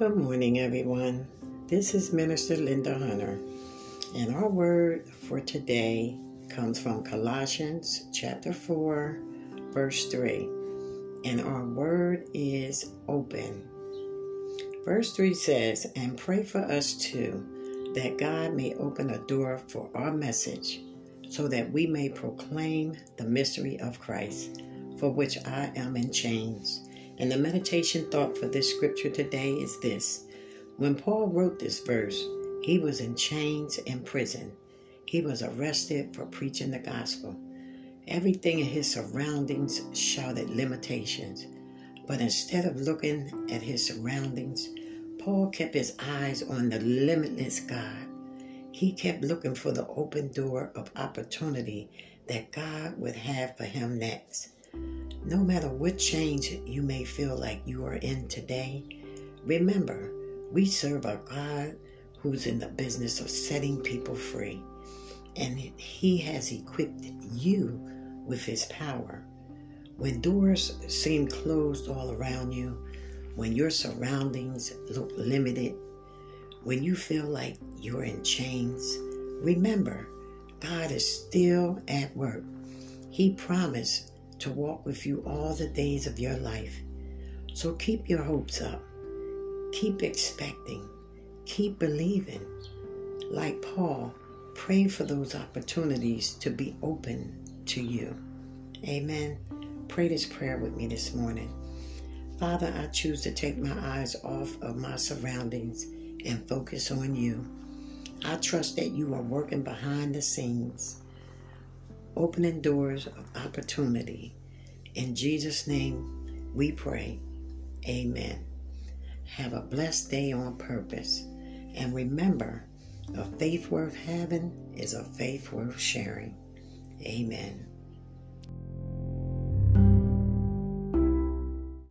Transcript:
Good morning, everyone. This is Minister Linda Hunter, and our word for today comes from Colossians chapter 4, verse 3. And our word is open. Verse 3 says, And pray for us too, that God may open a door for our message, so that we may proclaim the mystery of Christ, for which I am in chains and the meditation thought for this scripture today is this When Paul wrote this verse, he was in chains in prison. He was arrested for preaching the gospel. Everything in his surroundings shouted limitations. But instead of looking at his surroundings, Paul kept his eyes on the limitless God. He kept looking for the open door of opportunity that God would have for him next. No matter what change you may feel like you are in today, remember, we serve a God who's in the business of setting people free. And He has equipped you with His power. When doors seem closed all around you, when your surroundings look limited, when you feel like you're in chains, remember, God is still at work. He promised to walk with you all the days of your life. So keep your hopes up. Keep expecting. Keep believing. Like Paul, pray for those opportunities to be open to you. Amen. Pray this prayer with me this morning. Father, I choose to take my eyes off of my surroundings and focus on you. I trust that you are working behind the scenes opening doors of opportunity. In Jesus' name we pray. Amen. Have a blessed day on purpose. And remember, a faith worth having is a faith worth sharing. Amen.